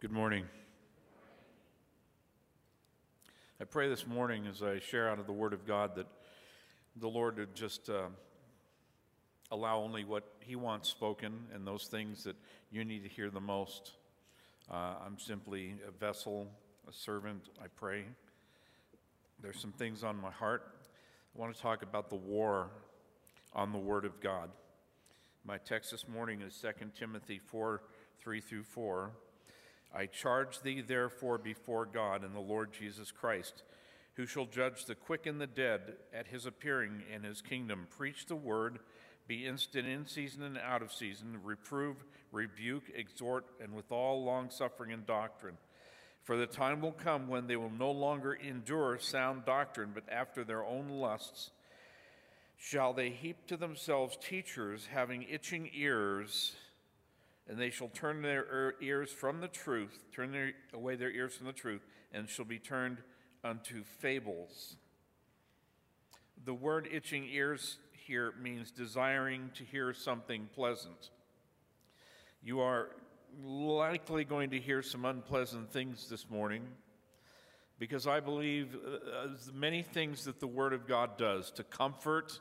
Good morning. I pray this morning as I share out of the Word of God that the Lord would just uh, allow only what He wants spoken and those things that you need to hear the most. Uh, I'm simply a vessel, a servant, I pray. There's some things on my heart. I want to talk about the war on the Word of God. My text this morning is 2 Timothy 4 3 through 4. I charge thee therefore before God and the Lord Jesus Christ, who shall judge the quick and the dead at his appearing in his kingdom. Preach the word, be instant in season and out of season, reprove, rebuke, exhort, and with all longsuffering and doctrine. For the time will come when they will no longer endure sound doctrine, but after their own lusts shall they heap to themselves teachers having itching ears and they shall turn their ears from the truth, turn their, away their ears from the truth, and shall be turned unto fables. The word itching ears here means desiring to hear something pleasant. You are likely going to hear some unpleasant things this morning because I believe uh, many things that the Word of God does to comfort,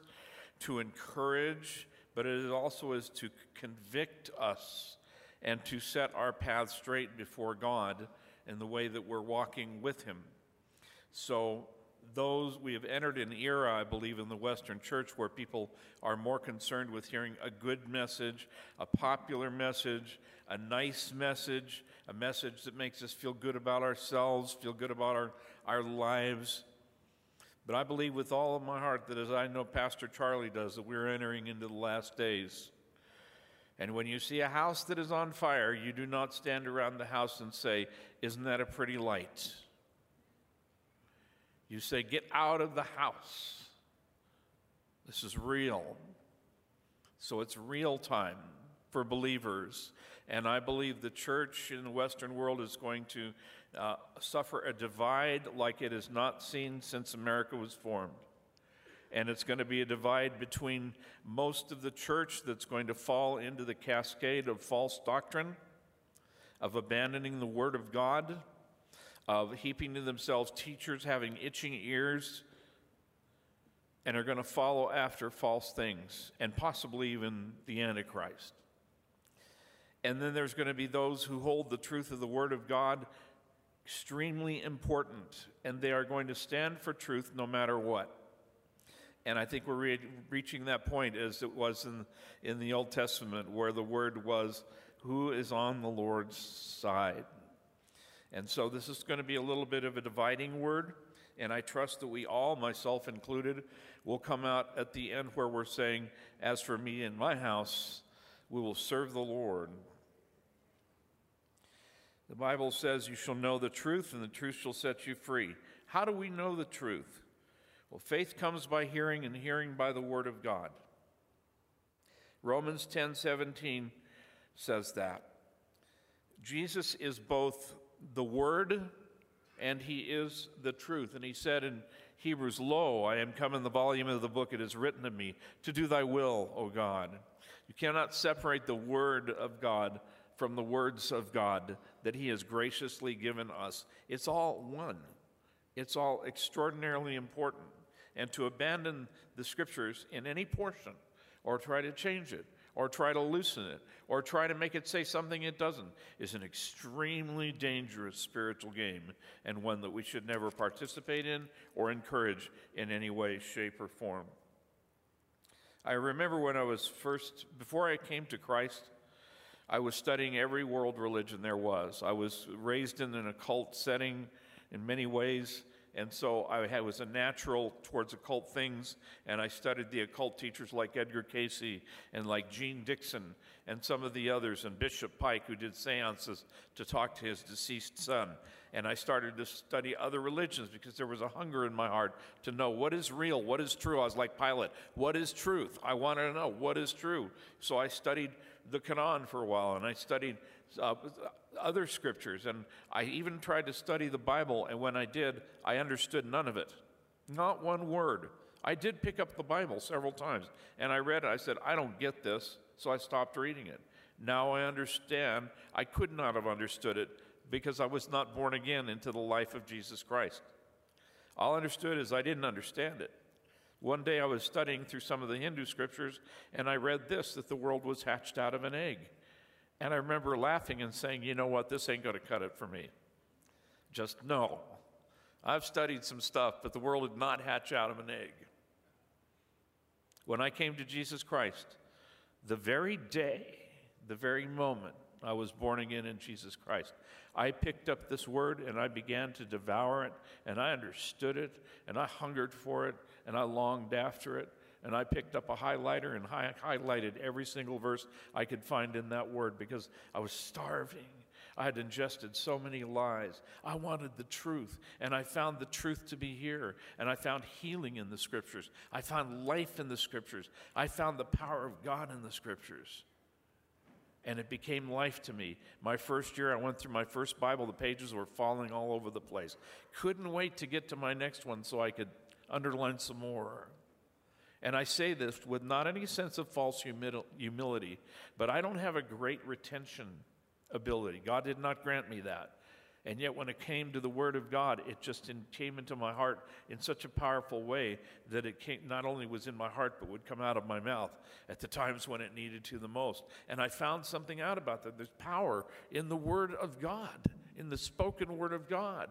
to encourage, but it also is to convict us and to set our path straight before God in the way that we're walking with Him. So, those we have entered an era, I believe, in the Western church where people are more concerned with hearing a good message, a popular message, a nice message, a message that makes us feel good about ourselves, feel good about our, our lives. But I believe with all of my heart that as I know Pastor Charlie does, that we're entering into the last days. And when you see a house that is on fire, you do not stand around the house and say, Isn't that a pretty light? You say, Get out of the house. This is real. So it's real time for believers. And I believe the church in the Western world is going to uh, suffer a divide like it has not seen since America was formed and it's going to be a divide between most of the church that's going to fall into the cascade of false doctrine, of abandoning the Word of God, of heaping to themselves teachers having itching ears, and are going to follow after false things, and possibly even the Antichrist. And then there's going to be those who hold the truth of the Word of God extremely important, and they are going to stand for truth no matter what. And I think we're re- reaching that point as it was in, in the Old Testament, where the word was, Who is on the Lord's side? And so this is going to be a little bit of a dividing word. And I trust that we all, myself included, will come out at the end where we're saying, As for me and my house, we will serve the Lord. The Bible says, You shall know the truth, and the truth shall set you free. How do we know the truth? Well, faith comes by hearing, and hearing by the word of God. Romans 10 17 says that. Jesus is both the Word and He is the truth. And He said in Hebrews, Lo, I am come in the volume of the book, it is written of me, to do thy will, O God. You cannot separate the Word of God from the words of God that He has graciously given us. It's all one, it's all extraordinarily important and to abandon the scriptures in any portion or try to change it or try to loosen it or try to make it say something it doesn't is an extremely dangerous spiritual game and one that we should never participate in or encourage in any way, shape, or form. I remember when I was first, before I came to Christ, I was studying every world religion there was. I was raised in an occult setting in many ways. And so I was a natural towards occult things, and I studied the occult teachers like Edgar Cayce and like Jeane Dixon and some of the others, and Bishop Pike, who did seances to talk to his deceased son. And I started to study other religions because there was a hunger in my heart to know what is real, what is true. I was like Pilate, what is truth? I wanted to know what is true. So I studied the Quran for a while, and I studied uh, other scriptures, and I even tried to study the Bible, and when I did, I understood none of it. Not one word. I did pick up the Bible several times, and I read it. I said, I don't get this, so I stopped reading it. Now I understand. I could not have understood it because I was not born again into the life of Jesus Christ. All I understood is I didn't understand it. One day I was studying through some of the Hindu scriptures and I read this that the world was hatched out of an egg. And I remember laughing and saying, you know what, this ain't going to cut it for me. Just no. I've studied some stuff, but the world did not hatch out of an egg. When I came to Jesus Christ, the very day, the very moment I was born again in Jesus Christ, I picked up this word and I began to devour it, and I understood it, and I hungered for it, and I longed after it. And I picked up a highlighter and hi- highlighted every single verse I could find in that word because I was starving. I had ingested so many lies. I wanted the truth, and I found the truth to be here. And I found healing in the scriptures. I found life in the scriptures. I found the power of God in the scriptures and it became life to me. My first year, I went through my first Bible, the pages were falling all over the place. Couldn't wait to get to my next one so I could underline some more. And I say this with not any sense of false humility, but I don't have a great retention ability. God did not grant me that. And yet, when it came to the Word of God, it just in, came into my heart in such a powerful way that it came, not only was in my heart, but would come out of my mouth at the times when it needed to the most. And I found something out about that. There's power in the Word of God, in the spoken Word of God.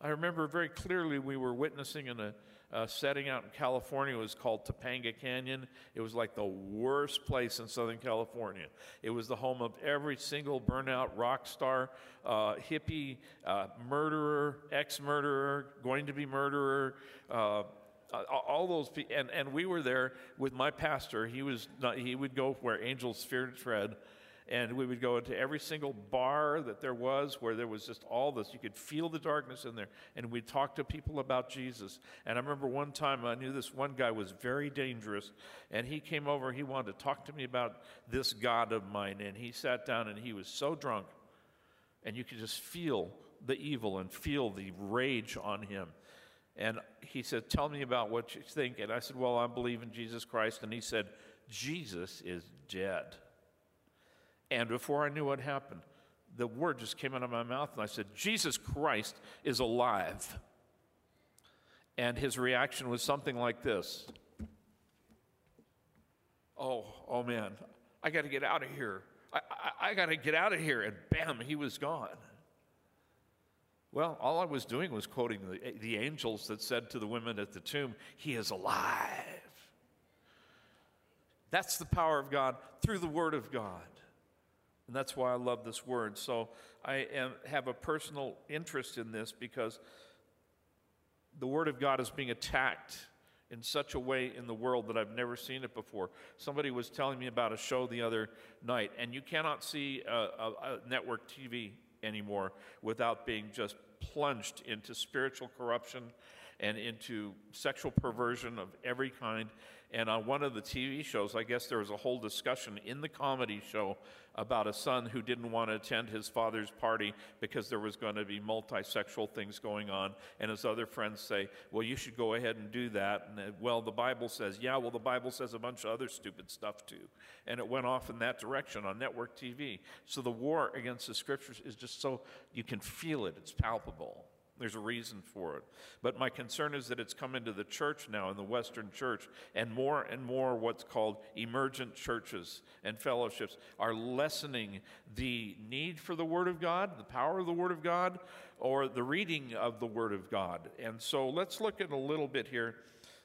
I remember very clearly we were witnessing in a uh, setting out in California. Was called Topanga Canyon. It was like the worst place in Southern California. It was the home of every single burnout rock star, uh, hippie, uh, murderer, ex murderer, going to be murderer. Uh, all those people, and, and we were there with my pastor. He was not, he would go where angels fear to tread, and we would go into every single bar that there was where there was just all this. You could feel the darkness in there, and we'd talk to people about Jesus. And I remember one time I knew this one guy was very dangerous, and he came over. He wanted to talk to me about this God of mine, and he sat down and he was so drunk, and you could just feel the evil and feel the rage on him. And he said, Tell me about what you think. And I said, Well, I believe in Jesus Christ. And he said, Jesus is dead. And before I knew what happened, the word just came out of my mouth, and I said, Jesus Christ is alive. And his reaction was something like this Oh, oh man, I got to get out of here. I, I, I got to get out of here. And bam, he was gone. Well, all I was doing was quoting the, eh, the angels that said to the women at the tomb, He is alive. That's the power of God through the Word of God. And that's why I love this word. So I am, have a personal interest in this because the Word of God is being attacked in such a way in the world that I've never seen it before. Somebody was telling me about a show the other night, and you cannot see a, a, a network TV anymore without being just plunged into spiritual corruption and into sexual perversion of every kind. And on one of the TV shows, I guess there was a whole discussion in the comedy show about a son who didn't want to attend his father's party because there was going to be multi-sexual things going on. And his other friends say, well, you should go ahead and do that. And well, the Bible says, yeah, well, the Bible says a bunch of other stupid stuff too. And it went off in that direction on network TV. So the war against the scriptures is just so, you can feel it, it's palpable. There's a reason for it. But my concern is that it's come into the church now, in the Western church, and more and more what's called emergent churches and fellowships are lessening the need for the Word of God, the power of the Word of God, or the reading of the Word of God. And so let's look at a little bit here.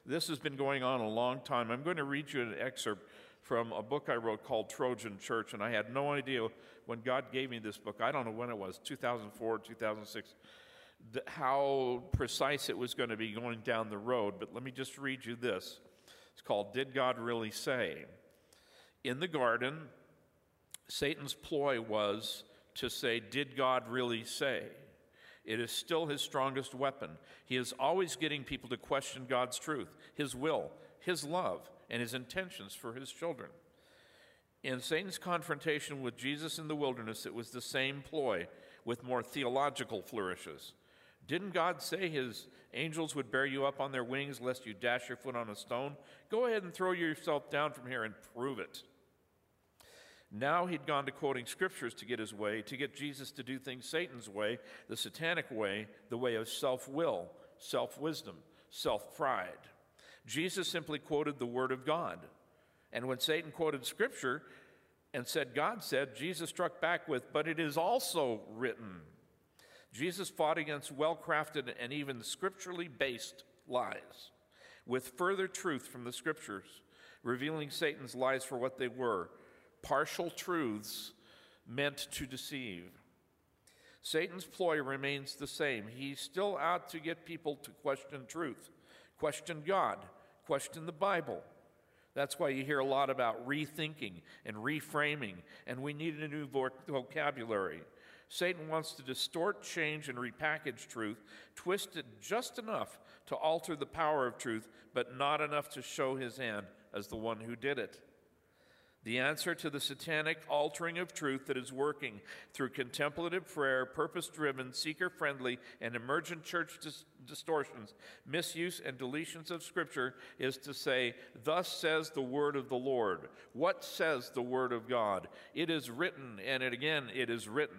This has been going on a long time. I'm going to read you an excerpt from a book I wrote called Trojan Church, and I had no idea when God gave me this book. I don't know when it was, 2004, 2006 the, how precise it was going to be going down the road, but let me just read you this. It's called Did God Really Say? In the garden, Satan's ploy was to say, Did God really say? It is still his strongest weapon. He is always getting people to question God's truth, his will, his love, and his intentions for his children. In Satan's confrontation with Jesus in the wilderness, it was the same ploy with more theological flourishes. Didn't God say his angels would bear you up on their wings lest you dash your foot on a stone? Go ahead and throw yourself down from here and prove it. Now he'd gone to quoting scriptures to get his way, to get Jesus to do things Satan's way, the satanic way, the way of self will, self wisdom, self pride. Jesus simply quoted the Word of God. And when Satan quoted scripture and said, God said, Jesus struck back with, but it is also written. Jesus fought against well crafted and even scripturally based lies with further truth from the scriptures, revealing Satan's lies for what they were partial truths meant to deceive. Satan's ploy remains the same. He's still out to get people to question truth, question God, question the Bible. That's why you hear a lot about rethinking and reframing, and we need a new vocabulary. Satan wants to distort, change, and repackage truth, twist it just enough to alter the power of truth, but not enough to show his hand as the one who did it. The answer to the satanic altering of truth that is working through contemplative prayer, purpose driven, seeker friendly, and emergent church dis- distortions, misuse, and deletions of Scripture is to say, Thus says the word of the Lord. What says the word of God? It is written, and it, again, it is written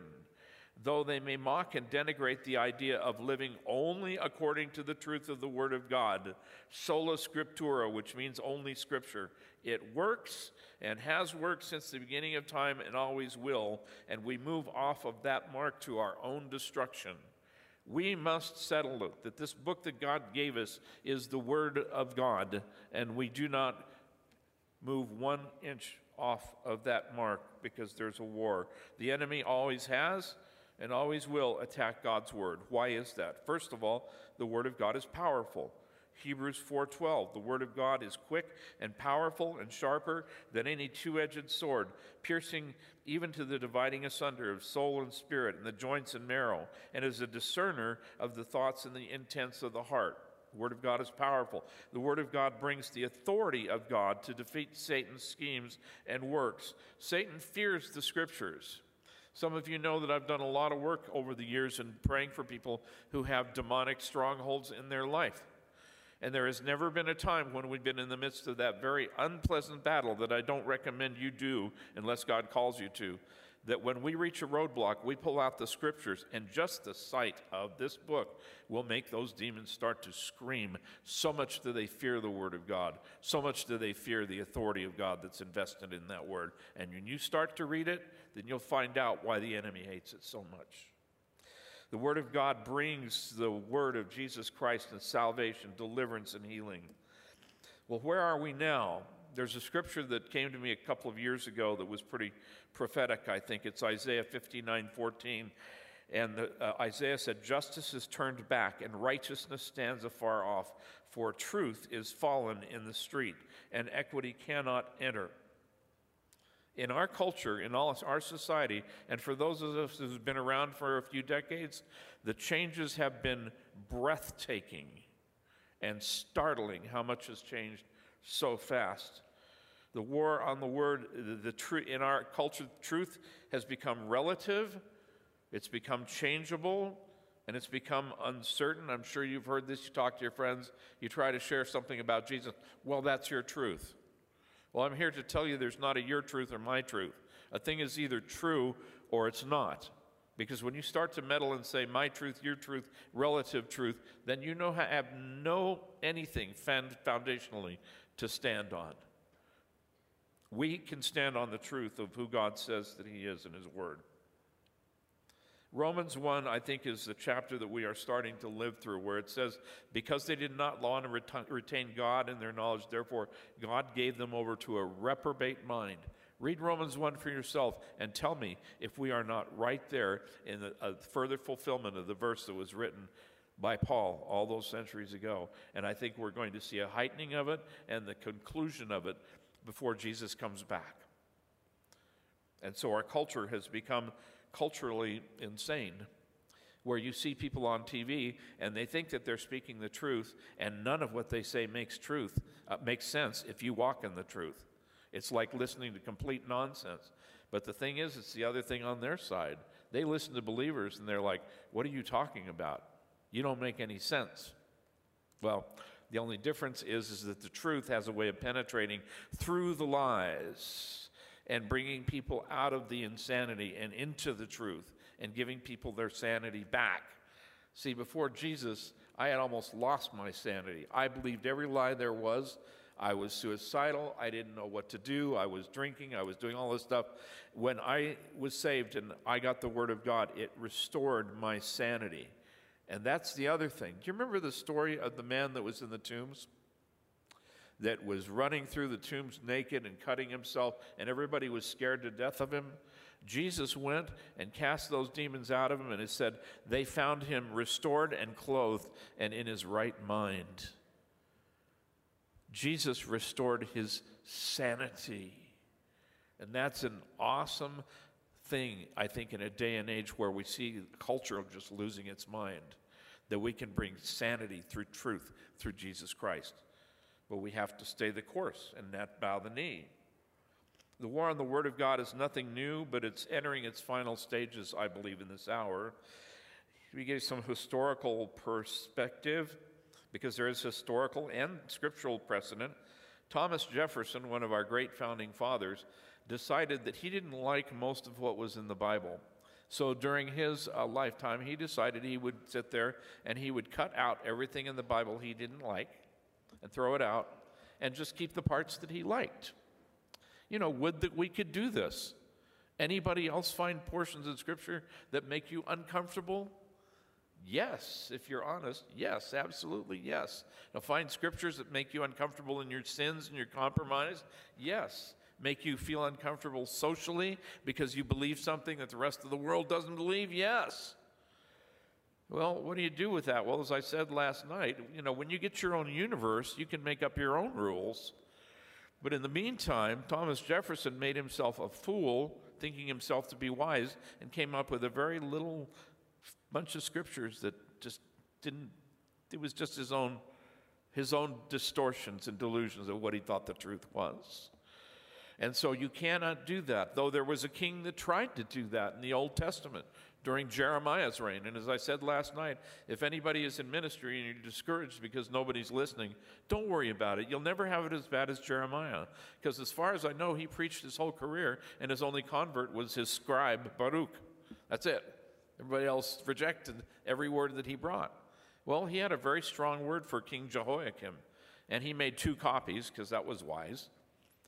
though they may mock and denigrate the idea of living only according to the truth of the Word of God, sola scriptura, which means only Scripture. It works and has worked since the beginning of time and always will, and we move off of that mark to our own destruction. We must settle it that this book that God gave us is the Word of God, and we do not move one inch off of that mark because there's a war. The enemy always has and always will attack God's word. Why is that? First of all, the word of God is powerful. Hebrews 4:12 The word of God is quick and powerful and sharper than any two-edged sword piercing even to the dividing asunder of soul and spirit and the joints and marrow and is a discerner of the thoughts and the intents of the heart. The word of God is powerful. The word of God brings the authority of God to defeat Satan's schemes and works. Satan fears the scriptures. Some of you know that I've done a lot of work over the years in praying for people who have demonic strongholds in their life. And there has never been a time when we've been in the midst of that very unpleasant battle that I don't recommend you do unless God calls you to. That when we reach a roadblock, we pull out the scriptures, and just the sight of this book will make those demons start to scream. So much do they fear the Word of God, so much do they fear the authority of God that's invested in that Word. And when you start to read it, then you'll find out why the enemy hates it so much. The Word of God brings the Word of Jesus Christ and salvation, deliverance, and healing. Well, where are we now? There's a scripture that came to me a couple of years ago that was pretty prophetic, I think. It's Isaiah 59 14. And the, uh, Isaiah said, Justice is turned back, and righteousness stands afar off, for truth is fallen in the street, and equity cannot enter in our culture, in all our society, and for those of us who've been around for a few decades, the changes have been breathtaking and startling how much has changed so fast. The war on the word, the, the in our culture, truth has become relative, it's become changeable, and it's become uncertain. I'm sure you've heard this. You talk to your friends, you try to share something about Jesus. Well, that's your truth. Well, I'm here to tell you there's not a your truth or my truth. A thing is either true or it's not. Because when you start to meddle and say my truth, your truth, relative truth, then you know have no anything foundationally to stand on. We can stand on the truth of who God says that He is in His Word. Romans 1, I think, is the chapter that we are starting to live through, where it says, Because they did not long to retain God in their knowledge, therefore God gave them over to a reprobate mind. Read Romans 1 for yourself and tell me if we are not right there in the, a further fulfillment of the verse that was written by Paul all those centuries ago. And I think we're going to see a heightening of it and the conclusion of it before Jesus comes back. And so our culture has become culturally insane where you see people on TV and they think that they're speaking the truth, and none of what they say makes truth uh, makes sense if you walk in the truth. It's like listening to complete nonsense. But the thing is, it's the other thing on their side. They listen to believers and they're like, "What are you talking about? You don't make any sense." Well, the only difference is, is that the truth has a way of penetrating through the lies and bringing people out of the insanity and into the truth and giving people their sanity back. See, before Jesus, I had almost lost my sanity. I believed every lie there was. I was suicidal. I didn't know what to do. I was drinking. I was doing all this stuff. When I was saved and I got the Word of God, it restored my sanity. And that's the other thing. Do you remember the story of the man that was in the tombs? That was running through the tombs naked and cutting himself, and everybody was scared to death of him? Jesus went and cast those demons out of him, and it said they found him restored and clothed and in his right mind. Jesus restored his sanity. And that's an awesome thing, I think, in a day and age where we see culture just losing its mind, that we can bring sanity through truth through Jesus Christ. But we have to stay the course and not bow the knee. The war on the Word of God is nothing new, but it's entering its final stages, I believe, in this hour. We gave some historical perspective because there is historical and scriptural precedent. Thomas Jefferson, one of our great founding fathers, decided that he didn't like most of what was in the Bible. So during his uh, lifetime, he decided he would sit there and he would cut out everything in the Bible he didn't like and throw it out and just keep the parts that he liked. You know, would that we could do this? Anybody else find portions of Scripture that make you uncomfortable? Yes, if you're honest. Yes, absolutely, yes. Now, find scriptures that make you uncomfortable in your sins and your compromise? Yes. Make you feel uncomfortable socially because you believe something that the rest of the world doesn't believe? Yes. Well, what do you do with that? Well, as I said last night, you know, when you get your own universe, you can make up your own rules. But in the meantime, Thomas Jefferson made himself a fool, thinking himself to be wise, and came up with a very little bunch of scriptures that just didn't, it was just his own, his own distortions and delusions of what he thought the truth was. And so you cannot do that, though there was a king that tried to do that in the Old Testament during Jeremiah's reign. And as I said last night, if anybody is in ministry and you're discouraged because nobody's listening, don't worry about it. You'll never have it as bad as Jeremiah. Because as far as I know, he preached his whole career, and his only convert was his scribe, Baruch. That's it. Everybody else rejected every word that he brought. Well, he had a very strong word for King Jehoiakim, and he made two copies because that was wise.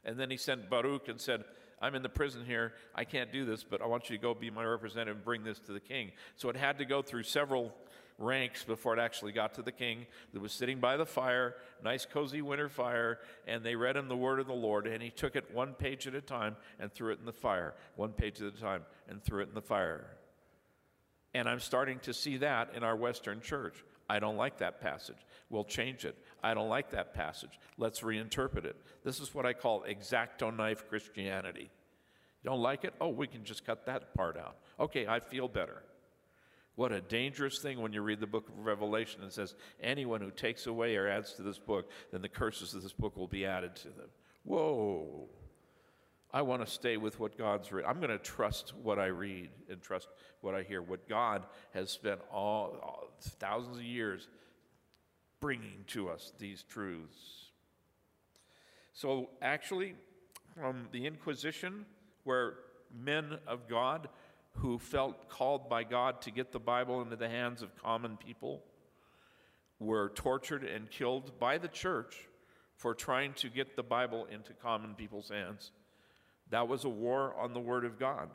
And then he sent Baruch and said, I'm in the prison here. I can't do this, but I want you to go be my representative and bring this to the king. So it had to go through several ranks before it actually got to the king that was sitting by the fire, nice cozy winter fire, and they read him the word of the Lord, and he took it one page at a time and threw it in the fire, one page at a time and threw it in the fire. And I'm starting to see that in our Western church. I don't like that passage. We'll change it. I don't like that passage. Let's reinterpret it. This is what I call exacto knife Christianity. You don't like it? Oh, we can just cut that part out. Okay, I feel better. What a dangerous thing when you read the book of Revelation and says, anyone who takes away or adds to this book, then the curses of this book will be added to them. Whoa. I want to stay with what God's written. I'm going to trust what I read and trust what I hear, what God has spent all, all thousands of years bringing to us these truths. So, actually, from the Inquisition, where men of God who felt called by God to get the Bible into the hands of common people were tortured and killed by the church for trying to get the Bible into common people's hands. That was a war on the Word of God.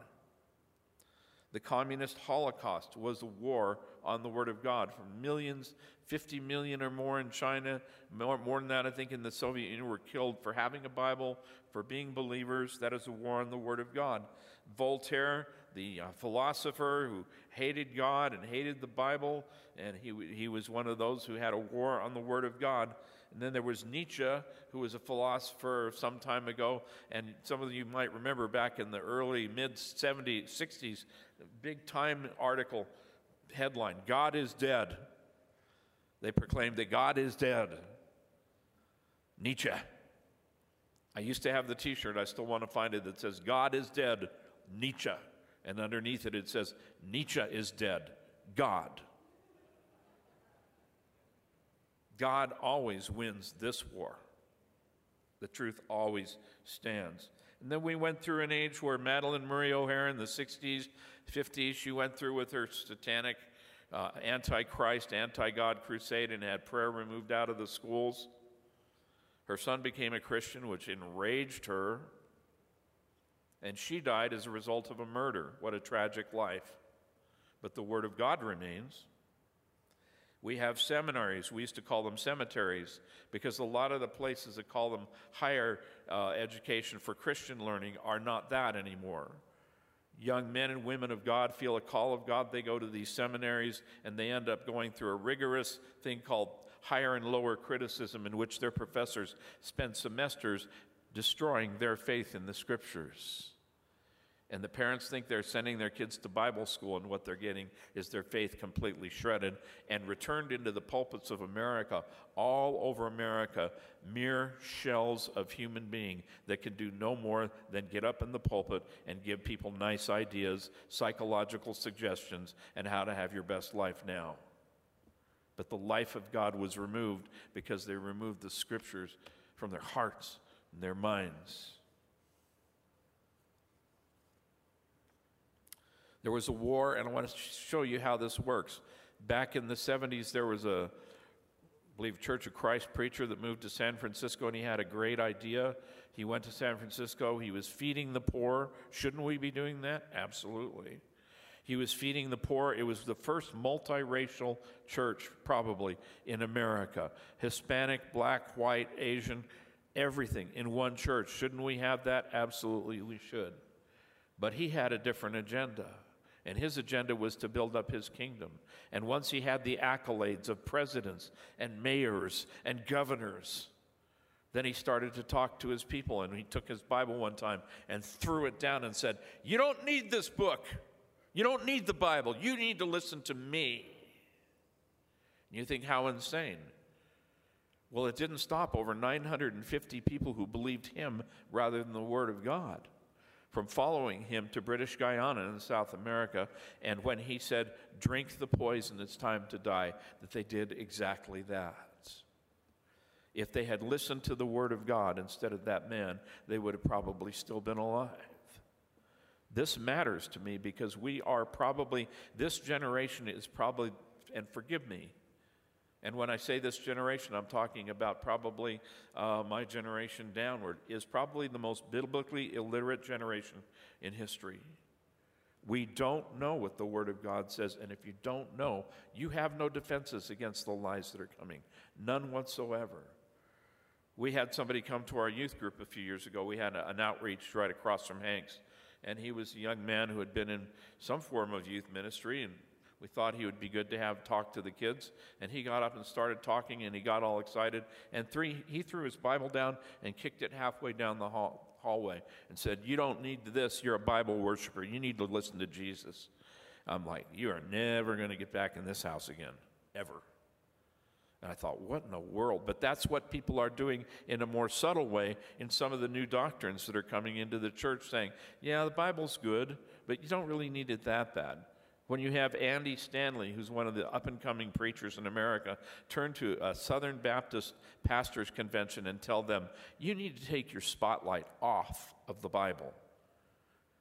The communist Holocaust was a war on the Word of God. For millions, 50 million or more in China, more, more than that, I think, in the Soviet Union were killed for having a Bible, for being believers. That is a war on the Word of God. Voltaire, the uh, philosopher who hated God and hated the Bible, and he, he was one of those who had a war on the Word of God. And then there was Nietzsche, who was a philosopher some time ago, and some of you might remember back in the early mid 70s, 60s, big time article headline God is dead. They proclaimed that God is dead. Nietzsche. I used to have the t shirt, I still want to find it, that says, God is dead, Nietzsche. And underneath it, it says, Nietzsche is dead, God. God always wins this war. The truth always stands. And then we went through an age where Madalyn Murray O'Hair in the 60s, 50s, she went through with her satanic, uh, anti-Christ, anti-God crusade and had prayer removed out of the schools. Her son became a Christian, which enraged her. And she died as a result of a murder. What a tragic life. But the Word of God remains. We have seminaries. We used to call them cemeteries because a lot of the places that call them higher uh, education for Christian learning are not that anymore. Young men and women of God feel a call of God. They go to these seminaries and they end up going through a rigorous thing called higher and lower criticism, in which their professors spend semesters destroying their faith in the scriptures. And the parents think they're sending their kids to Bible school, and what they're getting is their faith completely shredded and returned into the pulpits of America, all over America, mere shells of human being that can do no more than get up in the pulpit and give people nice ideas, psychological suggestions, and how to have your best life now. But the life of God was removed because they removed the scriptures from their hearts and their minds. There was a war, and I want to show you how this works. Back in the 70s, there was a, I believe, Church of Christ preacher that moved to San Francisco, and he had a great idea. He went to San Francisco, he was feeding the poor. Shouldn't we be doing that? Absolutely. He was feeding the poor. It was the first multiracial church, probably, in America Hispanic, black, white, Asian, everything in one church. Shouldn't we have that? Absolutely, we should. But he had a different agenda. And his agenda was to build up his kingdom. And once he had the accolades of presidents and mayors and governors, then he started to talk to his people. And he took his Bible one time and threw it down and said, You don't need this book. You don't need the Bible. You need to listen to me. And you think, How insane. Well, it didn't stop over 950 people who believed him rather than the Word of God from following him to British Guyana in South America. And when he said, Drink the poison, it's time to die, that they did exactly that. If they had listened to the word of God instead of that man, they would have probably still been alive. This matters to me because we are probably, this generation is probably, and forgive me, and when I say this generation, I'm talking about probably uh, my generation downward, is probably the most biblically illiterate generation in history. We don't know what the Word of God says, and if you don't know, you have no defenses against the lies that are coming. None whatsoever. We had somebody come to our youth group a few years ago. We had a, an outreach right across from Hank's, and he was a young man who had been in some form of youth ministry and we thought he would be good to have talk to the kids. And he got up and started talking, and he got all excited. And three, he threw his Bible down and kicked it halfway down the hall, hallway and said, You don't need this. You're a Bible worshiper. You need to listen to Jesus. I'm like, You are never going to get back in this house again, ever. And I thought, what in the world? But that's what people are doing in a more subtle way in some of the new doctrines that are coming into the church saying, yeah, the Bible's good, but you don't really need it that bad. When you have Andy Stanley, who's one of the up and coming preachers in America, turn to a Southern Baptist pastors' convention and tell them, you need to take your spotlight off of the Bible.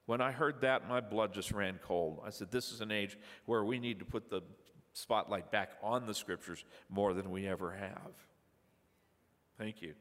When I heard that, my blood just ran cold. I said, This is an age where we need to put the spotlight back on the scriptures more than we ever have. Thank you.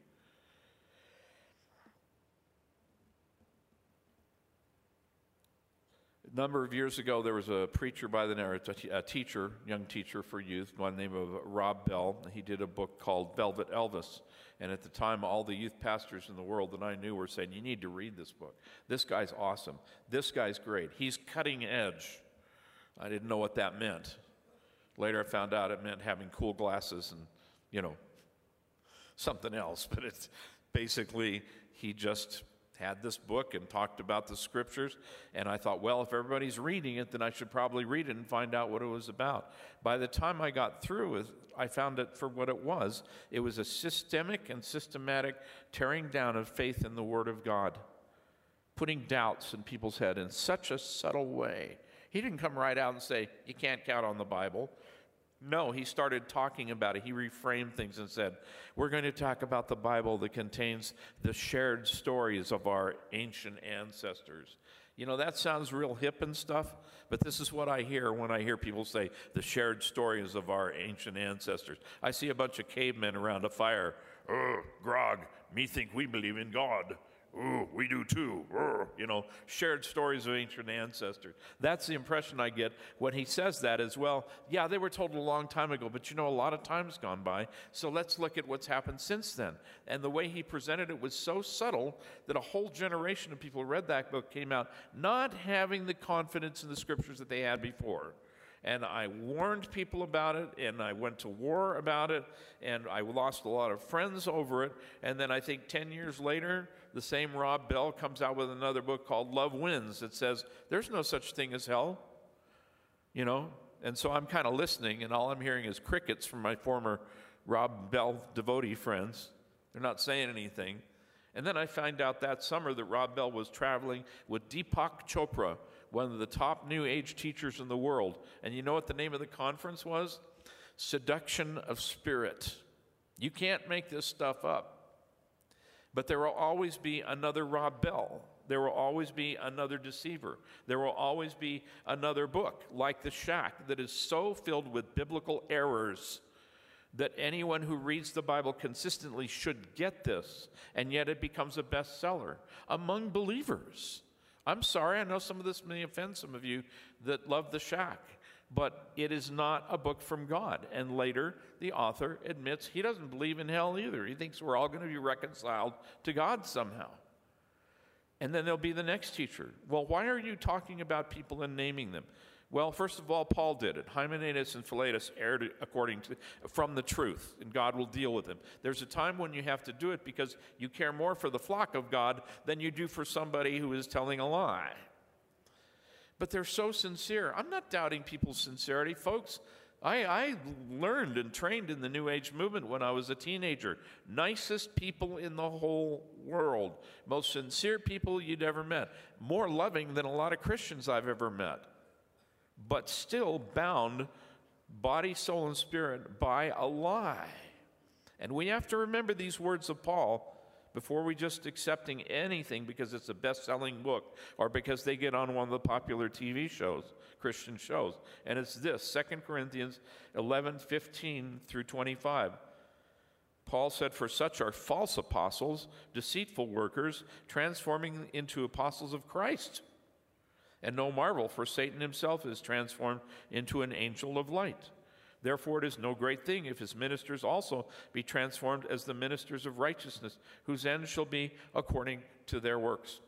Number of years ago, there was a preacher by the name, a teacher, young teacher for youth, by the name of Rob Bell. He did a book called Velvet Elvis. And at the time, all the youth pastors in the world that I knew were saying, You need to read this book. This guy's awesome. This guy's great. He's cutting edge. I didn't know what that meant. Later, I found out it meant having cool glasses and, you know, something else. But it's basically, he just had this book and talked about the scriptures. And I thought, well, if everybody's reading it, then I should probably read it and find out what it was about. By the time I got through I found it for what it was. It was a systemic and systematic tearing down of faith in the Word of God, putting doubts in people's head in such a subtle way. He didn't come right out and say, You can't count on the Bible. No, he started talking about it. He reframed things and said, We're going to talk about the Bible that contains the shared stories of our ancient ancestors. You know, that sounds real hip and stuff, but this is what I hear when I hear people say the shared stories of our ancient ancestors. I see a bunch of cavemen around a fire. Grog, me think we believe in God. Ooh, we do too. You know, shared stories of ancient ancestors. That's the impression I get when he says that as well. Yeah, they were told a long time ago, but you know, a lot of time's gone by. So let's look at what's happened since then. And the way he presented it was so subtle that a whole generation of people who read that book came out not having the confidence in the scriptures that they had before and I warned people about it, and I went to war about it, and I lost a lot of friends over it. And then I think 10 years later, the same Rob Bell comes out with another book called Love Wins that says there's no such thing as hell. You know? And so I'm kind of listening, and all I'm hearing is crickets from my former Rob Bell devotee friends. They're not saying anything. And then I find out that summer that Rob Bell was traveling with Deepak Chopra, one of the top new age teachers in the world. And you know what the name of the conference was? Seduction of Spirit. You can't make this stuff up. But there will always be another Rob Bell. There will always be another deceiver. There will always be another book like The Shack that is so filled with biblical errors that anyone who reads the Bible consistently should get this, and yet it becomes a bestseller among believers. I'm sorry, I know some of this may offend some of you that love The Shack but it is not a book from God. And later, the author admits he doesn't believe in hell either. He thinks we're all going to be reconciled to God somehow. And then there'll be the next teacher. Well, why are you talking about people and naming them? Well, first of all, Paul did it. Hymenaeus and Philetus erred according to from the truth, and God will deal with them. There's a time when you have to do it because you care more for the flock of God than you do for somebody who is telling a lie but they're so sincere. I'm not doubting people's sincerity, folks. I, I, learned and trained in the New Age movement when I was a teenager. Nicest people in the whole world, most sincere people you'd ever met, more loving than a lot of Christians I've ever met, but still bound, body, soul, and spirit, by a lie. And we have to remember these words of Paul before we just accepting anything because it's a best-selling book or because they get on one of the popular TV shows, Christian shows. And it's this, 2 Corinthians 11, 15 through 25. Paul said, For such are false apostles, deceitful workers, transforming into apostles of Christ. And no marvel, for Satan himself is transformed into an angel of light. Therefore, it is no great thing if his ministers also be transformed as the ministers of righteousness, whose end shall be according to their works.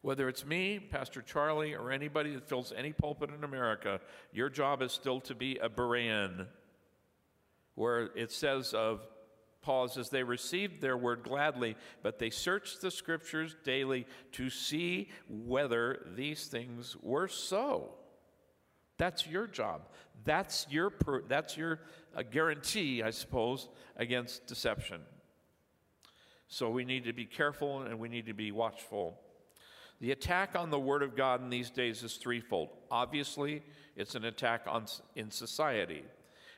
Whether it's me, Pastor Charlie, or anybody that fills any pulpit in America, your job is still to be a Berean, where it says of Paul says, They received their word gladly, but they searched the scriptures daily to see whether these things were so. That's your job. That's your, per, that's your uh, guarantee, I suppose, against deception. So we need to be careful and we need to be watchful. The attack on the Word of God in these days is threefold. Obviously, it's an attack on, in society.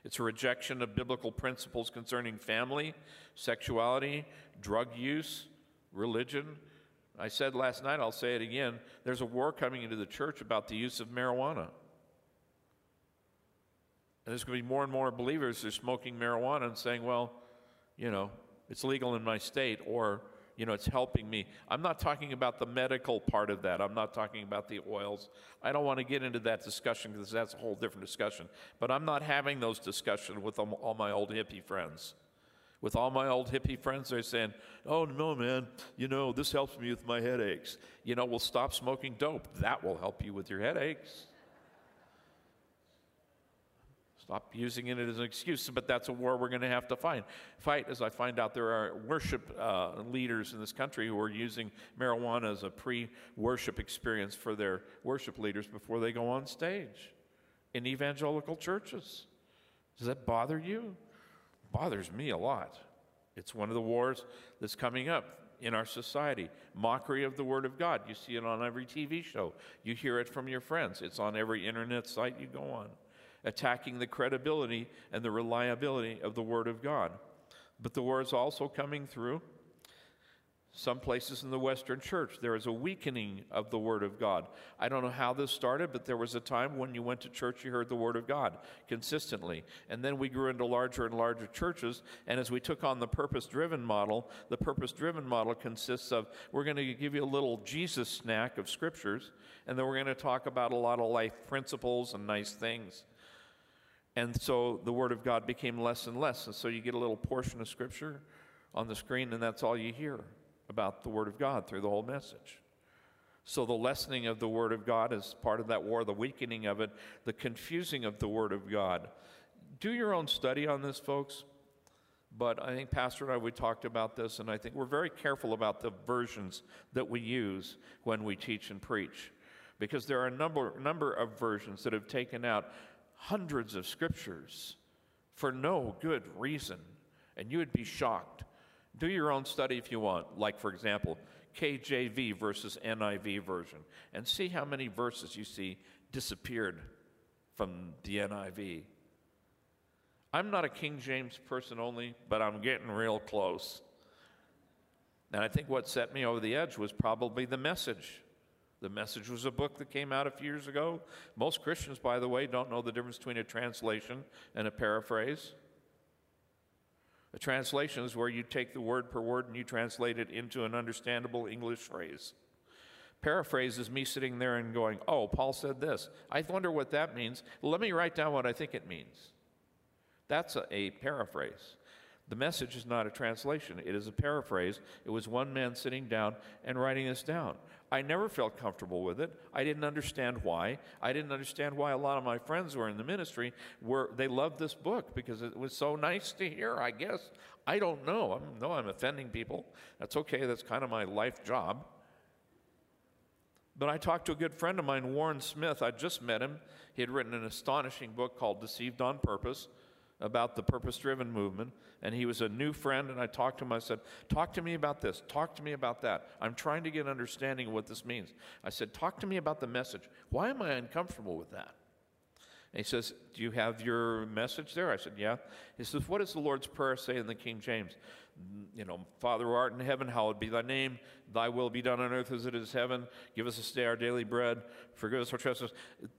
It's a rejection of biblical principles concerning family, sexuality, drug use, religion. I said last night, I'll say it again there's a war coming into the church about the use of marijuana. And there's going to be more and more believers who are smoking marijuana and saying, well, you know, it's legal in my state or, you know, it's helping me. I'm not talking about the medical part of that. I'm not talking about the oils. I don't want to get into that discussion because that's a whole different discussion. But I'm not having those discussions with all my old hippie friends. With all my old hippie friends, they're saying, oh, no, man, you know, this helps me with my headaches. You know, we'll stop smoking dope. That will help you with your headaches. Stop using it as an excuse, but that's a war we're going to have to fight. Fight as I find out there are worship uh, leaders in this country who are using marijuana as a pre-worship experience for their worship leaders before they go on stage in evangelical churches. Does that bother you? bothers me a lot. It's one of the wars that's coming up in our society. Mockery of the Word of God. You see it on every TV show. You hear it from your friends. It's on every internet site you go on. Attacking the credibility and the reliability of the Word of God. But the war is also coming through some places in the Western church, there is a weakening of the Word of God. I don't know how this started, but there was a time when you went to church, you heard the Word of God consistently. And then we grew into larger and larger churches. And as we took on the purpose driven model, the purpose driven model consists of we're going to give you a little Jesus snack of scriptures, and then we're going to talk about a lot of life principles and nice things. And so the Word of God became less and less. And so you get a little portion of scripture on the screen, and that's all you hear about the Word of God through the whole message. So, the lessening of the Word of God is part of that war, the weakening of it, the confusing of the Word of God. Do your own study on this, folks. But I think Pastor and I, we talked about this, and I think we're very careful about the versions that we use when we teach and preach. Because there are a number, number of versions that have taken out hundreds of scriptures for no good reason. And you would be shocked do your own study if you want, like, for example, KJV versus NIV version, and see how many verses you see disappeared from the NIV. I'm not a King James person only, but I'm getting real close. And I think what set me over the edge was probably the message. The message was a book that came out a few years ago. Most Christians, by the way, don't know the difference between a translation and a paraphrase. A translation is where you take the word per word and you translate it into an understandable English phrase. Paraphrase is me sitting there and going, Oh, Paul said this. I wonder what that means. Let me write down what I think it means. That's a, a paraphrase. The message is not a translation, it is a paraphrase. It was one man sitting down and writing this down. I never felt comfortable with it. I didn't understand why. I didn't understand why a lot of my friends who were in the ministry were they loved this book because it was so nice to hear, I guess. I don't know. I know I'm offending people. That's okay. That's kind of my life job. But I talked to a good friend of mine, Warren Smith. I just met him. He had written an astonishing book called Deceived on Purpose about the purpose driven movement. And he was a new friend, and I talked to him. I said, Talk to me about this. Talk to me about that. I'm trying to get understanding of what this means. I said, Talk to me about the message. Why am I uncomfortable with that? And he says, Do you have your message there? I said, Yeah. He says, What does the Lord's Prayer say in the King James? You know, Father who art in heaven, hallowed be thy name. Thy will be done on earth as it is heaven. Give us this day our daily bread. Forgive us our trespasses.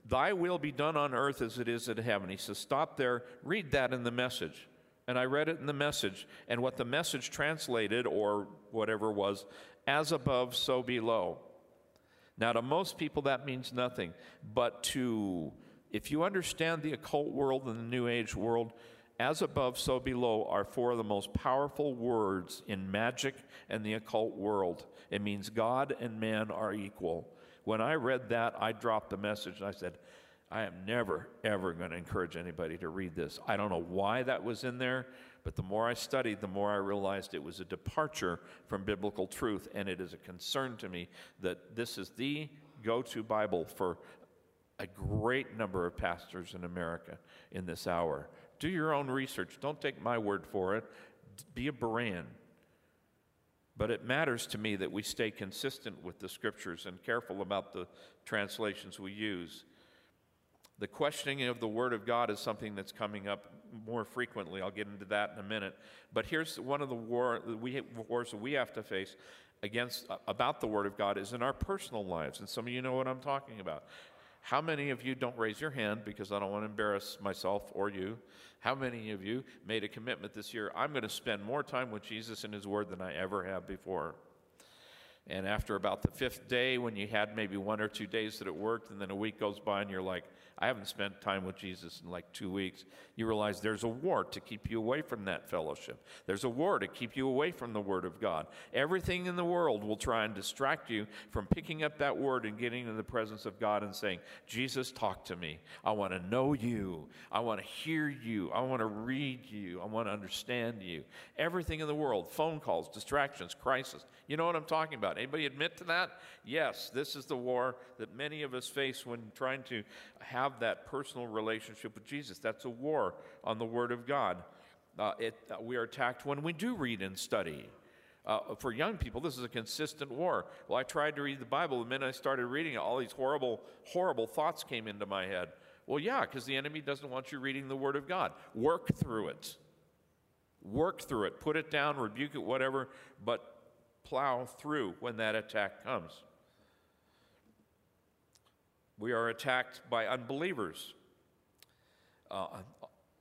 Thy will be done on earth as it is in heaven. He says, Stop there. Read that in the message. And I read it in the message. And what the message translated, or whatever was, as above, so below. Now, to most people, that means nothing. But to if you understand the occult world and the New Age world, as above, so below are four of the most powerful words in magic and the occult world. It means God and man are equal. When I read that, I dropped the message and I said, I am never, ever going to encourage anybody to read this. I don't know why that was in there, but the more I studied, the more I realized it was a departure from biblical truth. And it is a concern to me that this is the go to Bible for a great number of pastors in America in this hour. Do your own research. Don't take my word for it. Be a Berean. But it matters to me that we stay consistent with the scriptures and careful about the translations we use. The questioning of the Word of God is something that's coming up more frequently. I'll get into that in a minute. But here's one of the war, we, wars that we have to face against about the Word of God is in our personal lives. And some of you know what I'm talking about. How many of you don't raise your hand because I don't want to embarrass myself or you? How many of you made a commitment this year? I'm going to spend more time with Jesus and His Word than I ever have before. And after about the fifth day, when you had maybe one or two days that it worked, and then a week goes by and you're like, I haven't spent time with Jesus in like two weeks. You realize there's a war to keep you away from that fellowship. There's a war to keep you away from the Word of God. Everything in the world will try and distract you from picking up that Word and getting in the presence of God and saying, Jesus, talk to me. I want to know you. I want to hear you. I want to read you. I want to understand you. Everything in the world, phone calls, distractions, crisis. You know what I'm talking about? Anybody admit to that? Yes, this is the war that many of us face when trying to have have that personal relationship with Jesus. That's a war on the Word of God. Uh, it, uh, we are attacked when we do read and study. Uh, for young people, this is a consistent war. Well, I tried to read the Bible. The minute I started reading it, all these horrible, horrible thoughts came into my head. Well, yeah, because the enemy doesn't want you reading the Word of God. Work through it. Work through it. Put it down, rebuke it, whatever, but plow through when that attack comes. We are attacked by unbelievers. Uh,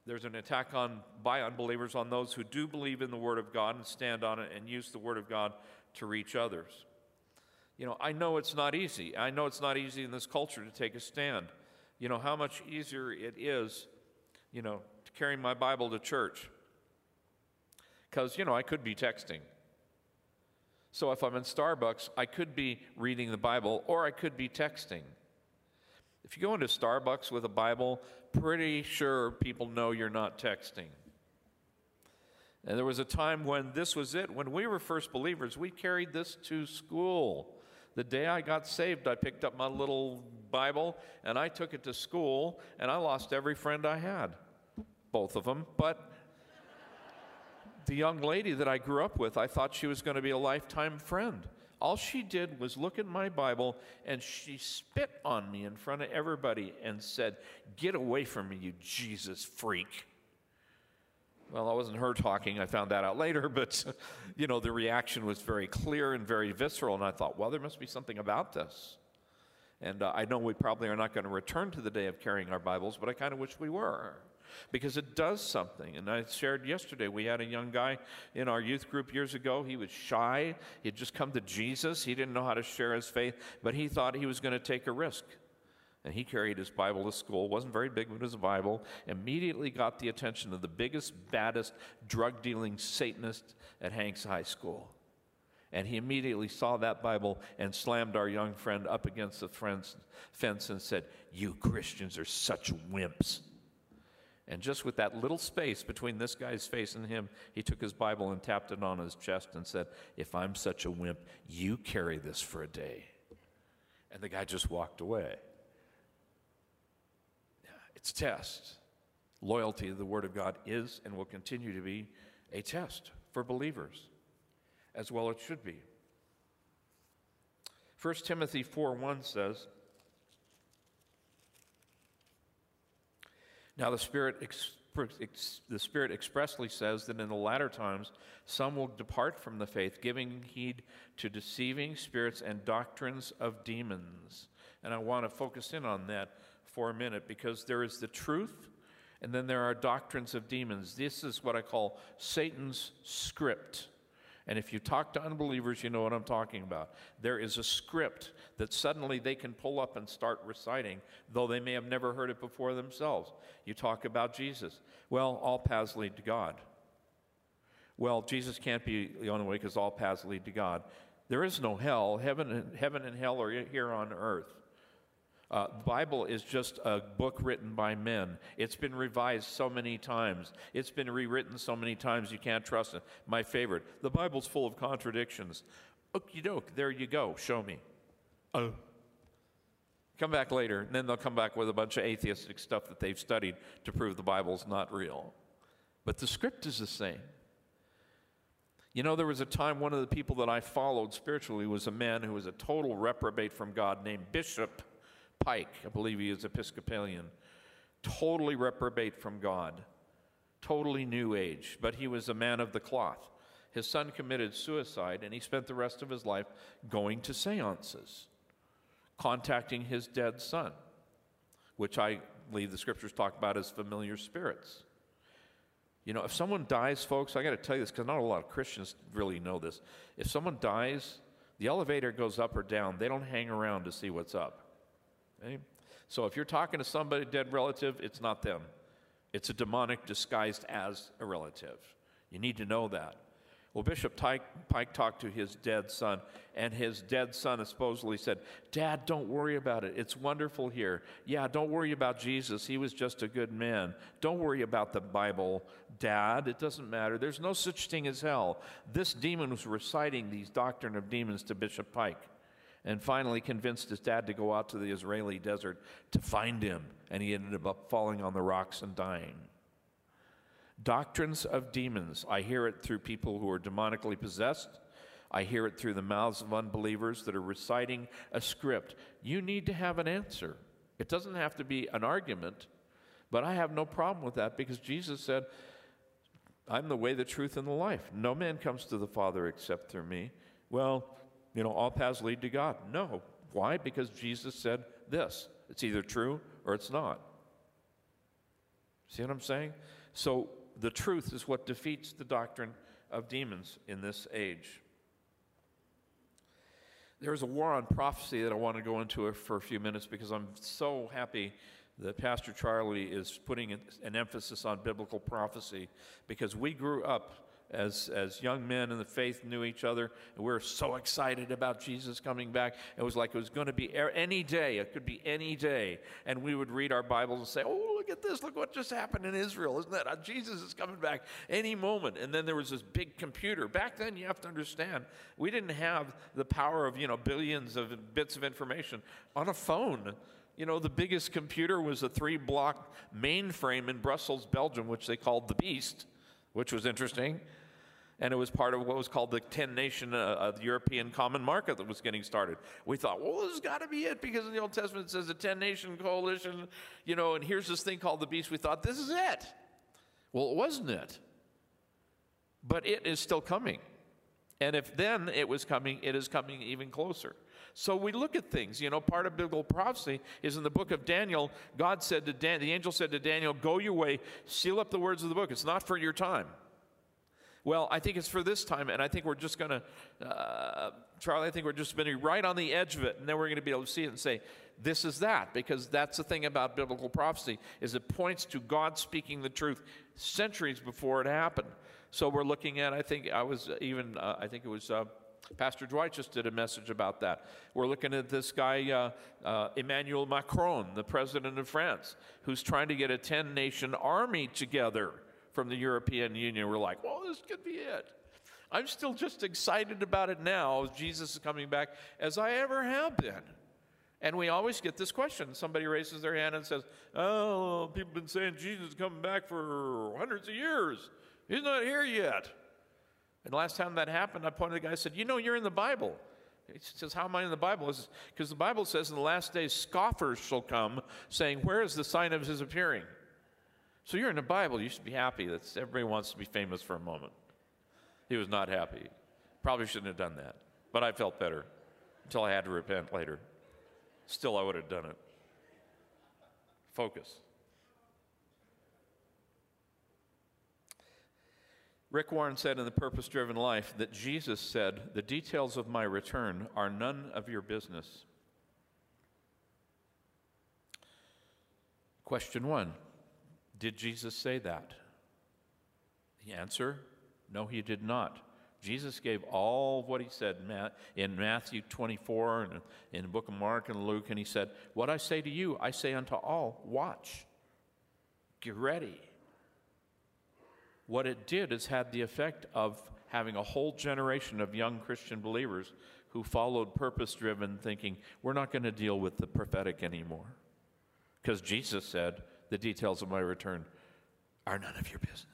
there's an attack on by unbelievers on those who do believe in the Word of God and stand on it and use the Word of God to reach others. You know, I know it's not easy. I know it's not easy in this culture to take a stand. You know, how much easier it is, you know, to carry my Bible to church. Because, you know, I could be texting. So if I'm in Starbucks, I could be reading the Bible or I could be texting. If you go into Starbucks with a Bible, pretty sure people know you're not texting. And there was a time when this was it. When we were first believers, we carried this to school. The day I got saved, I picked up my little Bible and I took it to school, and I lost every friend I had. Both of them. But the young lady that I grew up with, I thought she was going to be a lifetime friend. All she did was look at my Bible and she spit on me in front of everybody and said, Get away from me, you Jesus freak. Well, that wasn't her talking. I found that out later, but you know, the reaction was very clear and very visceral. And I thought, well, there must be something about this. And uh, I know we probably are not going to return to the day of carrying our Bibles, but I kind of wish we were because it does something. And I shared yesterday, we had a young guy in our youth group years ago. He was shy, he'd just come to Jesus, he didn't know how to share his faith, but he thought he was going to take a risk. And he carried his Bible to school, wasn't very big, but it was a Bible. Immediately got the attention of the biggest, baddest drug dealing Satanist at Hanks High School. And he immediately saw that Bible and slammed our young friend up against the fence and said, You Christians are such wimps. And just with that little space between this guy's face and him, he took his Bible and tapped it on his chest and said, If I'm such a wimp, you carry this for a day. And the guy just walked away. It's a test. Loyalty to the Word of God is and will continue to be a test for believers, as well it should be. 1 Timothy 4 1 says, Now, the Spirit, the Spirit expressly says that in the latter times some will depart from the faith, giving heed to deceiving spirits and doctrines of demons. And I want to focus in on that for a minute because there is the truth and then there are doctrines of demons. This is what I call Satan's script. And if you talk to unbelievers, you know what I'm talking about. There is a script that suddenly they can pull up and start reciting, though they may have never heard it before themselves. You talk about Jesus. Well, all paths lead to God. Well, Jesus can't be the only way because all paths lead to God. There is no hell. Heaven and, heaven and hell are here on earth. Uh, the Bible is just a book written by men. It's been revised so many times. It's been rewritten so many times you can't trust it. My favorite. The Bible's full of contradictions. Okie doke, there you go. Show me. Oh. Come back later, and then they'll come back with a bunch of atheistic stuff that they've studied to prove the Bible's not real. But the script is the same. You know, there was a time one of the people that I followed spiritually was a man who was a total reprobate from God named Bishop Pike, I believe he is Episcopalian, totally reprobate from God, totally new age, but he was a man of the cloth. His son committed suicide, and he spent the rest of his life going to seances, contacting his dead son, which I believe the scriptures talk about as familiar spirits. You know, if someone dies, folks, I got to tell you this because not a lot of Christians really know this. If someone dies, the elevator goes up or down. They don't hang around to see what's up. Okay? So if you're talking to somebody, dead relative, it's not them. It's a demonic disguised as a relative. You need to know that. Well, Bishop Pike talked to his dead son, and his dead son supposedly said, Dad, don't worry about it. It's wonderful here. Yeah, don't worry about Jesus. He was just a good man. Don't worry about the Bible, Dad. It doesn't matter. There's no such thing as hell. This demon was reciting these doctrine of demons to Bishop Pike and finally convinced his dad to go out to the Israeli desert to find him, and he ended up falling on the rocks and dying. Doctrines of demons. I hear it through people who are demonically possessed. I hear it through the mouths of unbelievers that are reciting a script. You need to have an answer. It doesn't have to be an argument, but I have no problem with that because Jesus said, I'm the way, the truth, and the life. No man comes to the Father except through me. Well, you know, all paths lead to God. No. Why? Because Jesus said this it's either true or it's not. See what I'm saying? So the truth is what defeats the doctrine of demons in this age. There's a war on prophecy that I want to go into for a few minutes because I'm so happy that Pastor Charlie is putting an emphasis on biblical prophecy because we grew up as, as young men in the faith knew each other and we were so excited about jesus coming back. It was like it was going to be any day it could be any day. And we would read our bibles and say oh look at this look what just happened in israel isn't that uh, jesus is coming back any moment. And then there was this big computer. Back then you have to understand we didn't have the power of you know billions of bits of information. On a phone you know, the biggest computer was a three block mainframe in Brussels, Belgium, which they called the Beast, which was interesting. And it was part of what was called the 10 nation uh, European common market that was getting started. We thought, well, this has got to be it because in the Old Testament it says a 10 nation coalition, you know, and here's this thing called the beast. We thought, this is it. Well, it wasn't it. But it is still coming. And if then it was coming, it is coming even closer. So we look at things. You know, part of biblical prophecy is in the book of Daniel. God said to Dan, the angel said to Daniel, "Go your way, seal up the words of the book. It's not for your time." Well, I think it's for this time, and I think we're just going to, uh, Charlie. I think we're just going to be right on the edge of it, and then we're going to be able to see it and say, "This is that," because that's the thing about biblical prophecy is it points to God speaking the truth centuries before it happened. So we're looking at. I think I was even. Uh, I think it was. Uh, Pastor Dwight just did a message about that. We're looking at this guy, uh, uh, Emmanuel Macron, the president of France, who's trying to get a 10 nation army together from the European Union. We're like, well, this could be it. I'm still just excited about it now, Jesus is coming back, as I ever have been. And we always get this question. Somebody raises their hand and says, Oh, people have been saying Jesus is coming back for hundreds of years. He's not here yet. And last time that happened, I pointed to the guy and said, You know, you're in the Bible. He says, How am I in the Bible? Because the Bible says in the last days, scoffers shall come, saying, Where is the sign of his appearing? So you're in the Bible. You should be happy that everybody wants to be famous for a moment. He was not happy. Probably shouldn't have done that. But I felt better until I had to repent later. Still, I would have done it. Focus. Rick Warren said in The Purpose Driven Life that Jesus said, The details of my return are none of your business. Question one Did Jesus say that? The answer no, he did not. Jesus gave all what he said in Matthew 24 and in the book of Mark and Luke, and he said, What I say to you, I say unto all, watch, get ready what it did is had the effect of having a whole generation of young Christian believers who followed purpose driven thinking, we're not going to deal with the prophetic anymore. Because Jesus said, the details of my return are none of your business.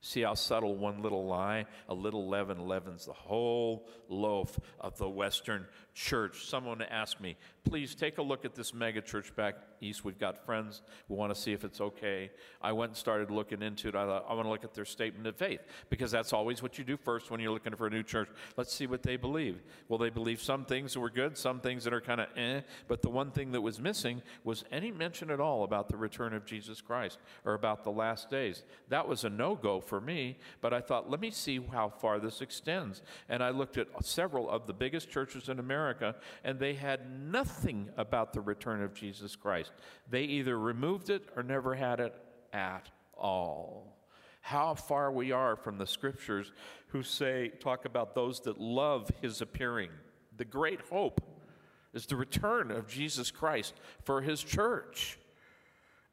See how subtle one little lie, a little leaven leavens the whole loaf of the Western church. Someone asked me, please take a look at this mega church back east. We've got friends. We want to see if it's okay. I went and started looking into it. I thought, I want to look at their statement of faith because that's always what you do first when you're looking for a new church. Let's see what they believe. Well, they believe some things that were good, some things that are kind of eh. But the one thing that was missing was any mention at all about the return of Jesus Christ or about the last days. That was a no go for me, but I thought, let me see how far this extends. And I looked at several of the biggest churches in America America, and they had nothing about the return of Jesus Christ. They either removed it or never had it at all. How far we are from the scriptures who say, talk about those that love his appearing. The great hope is the return of Jesus Christ for his church.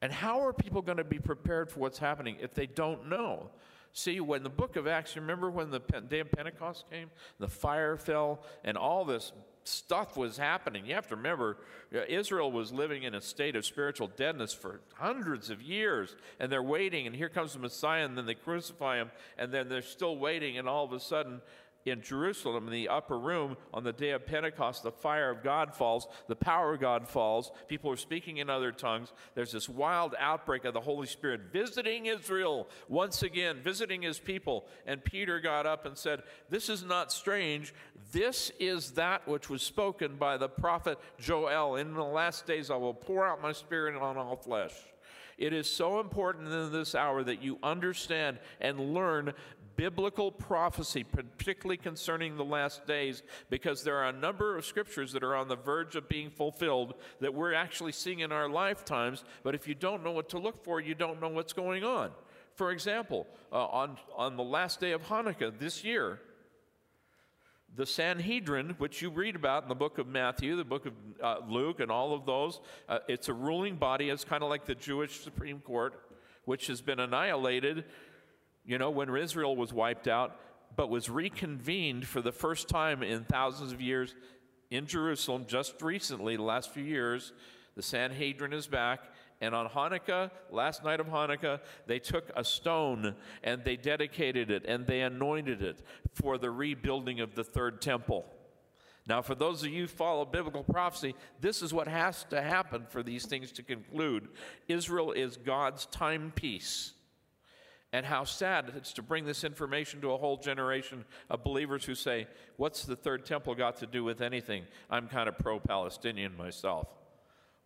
And how are people going to be prepared for what's happening if they don't know? See, when the book of Acts, remember when the day of Pentecost came? The fire fell, and all this stuff was happening. You have to remember, Israel was living in a state of spiritual deadness for hundreds of years, and they're waiting, and here comes the Messiah, and then they crucify him, and then they're still waiting, and all of a sudden, in Jerusalem in the upper room on the day of Pentecost, the fire of God falls, the power of God falls, people are speaking in other tongues. There's this wild outbreak of the Holy Spirit visiting Israel once again, visiting his people. And Peter got up and said, This is not strange. This is that which was spoken by the prophet Joel. In the last days, I will pour out my spirit on all flesh. It is so important in this hour that you understand and learn biblical prophecy, particularly concerning the last days, because there are a number of scriptures that are on the verge of being fulfilled that we're actually seeing in our lifetimes. But if you don't know what to look for, you don't know what's going on. For example, uh, on, on the last day of Hanukkah this year, the Sanhedrin, which you read about in the book of Matthew, the book of uh, Luke, and all of those, uh, it's a ruling body. It's kind of like the Jewish Supreme Court, which has been annihilated you know, when Israel was wiped out, but was reconvened for the first time in thousands of years in Jerusalem just recently, the last few years. The Sanhedrin is back. And on Hanukkah, last night of Hanukkah, they took a stone and they dedicated it and they anointed it for the rebuilding of the third temple. Now, for those of you who follow biblical prophecy, this is what has to happen for these things to conclude. Israel is God's timepiece and how sad it's to bring this information to a whole generation of believers who say, What's the third temple got to do with anything? I'm kind of pro Palestinian myself.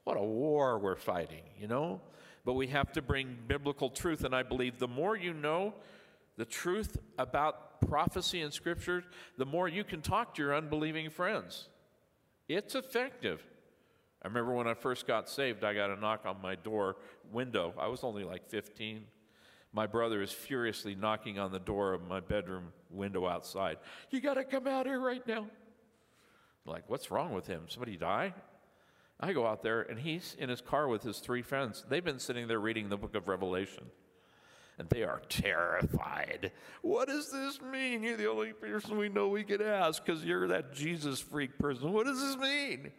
What a war we're fighting, you know? But we have to bring biblical truth, and I believe the more you know the truth about prophecy and scripture, the more you can talk to your unbelieving friends. It's effective. I remember when I first got saved, I got a knock on my door window. I was only like 15 my brother is furiously knocking on the door of my bedroom window outside. You got to come out here right now. like, what's wrong with him? Somebody die? I go out there, and he's in his car with his three friends. They've been sitting there reading the book of Revelation. And they are terrified. What does this mean? You're the only person we know we could ask because you're that Jesus freak person. What does this mean?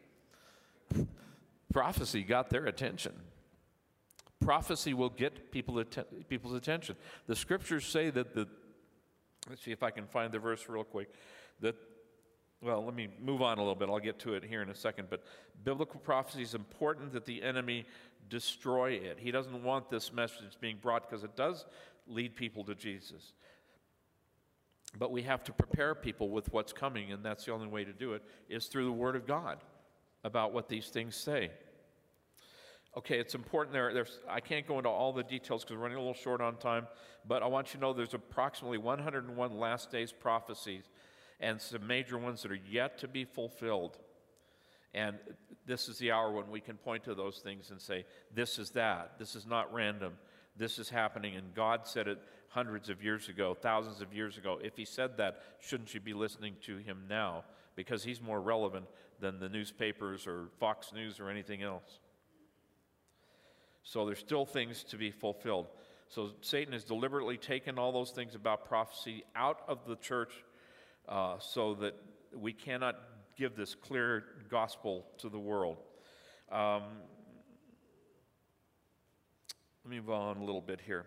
Prophecy got their attention prophecy will get people att- people's attention. The scriptures say that the, let's see if I can find the verse real quick, that, well, let me move on a little bit. I'll get to it here in a second. But biblical prophecy is important that the enemy destroy it. He doesn't want this message being brought because it does lead people to Jesus. But we have to prepare people with what's coming, and that's the only way to do it, is through the Word of God about what these things say. Okay, it's important there. There's, I can't go into all the details because we're running a little short on time, but I want you to know there's approximately 101 last days prophecies and some major ones that are yet to be fulfilled. And this is the hour when we can point to those things and say, this is that. This is not random. This is happening. And God said it hundreds of years ago, thousands of years ago. If He said that, shouldn't you be listening to Him now? Because He's more relevant than the newspapers or Fox News or anything else. So there's still things to be fulfilled. So Satan has deliberately taken all those things about prophecy out of the church uh, so that we cannot give this clear gospel to the world. Um, let me move on a little bit here.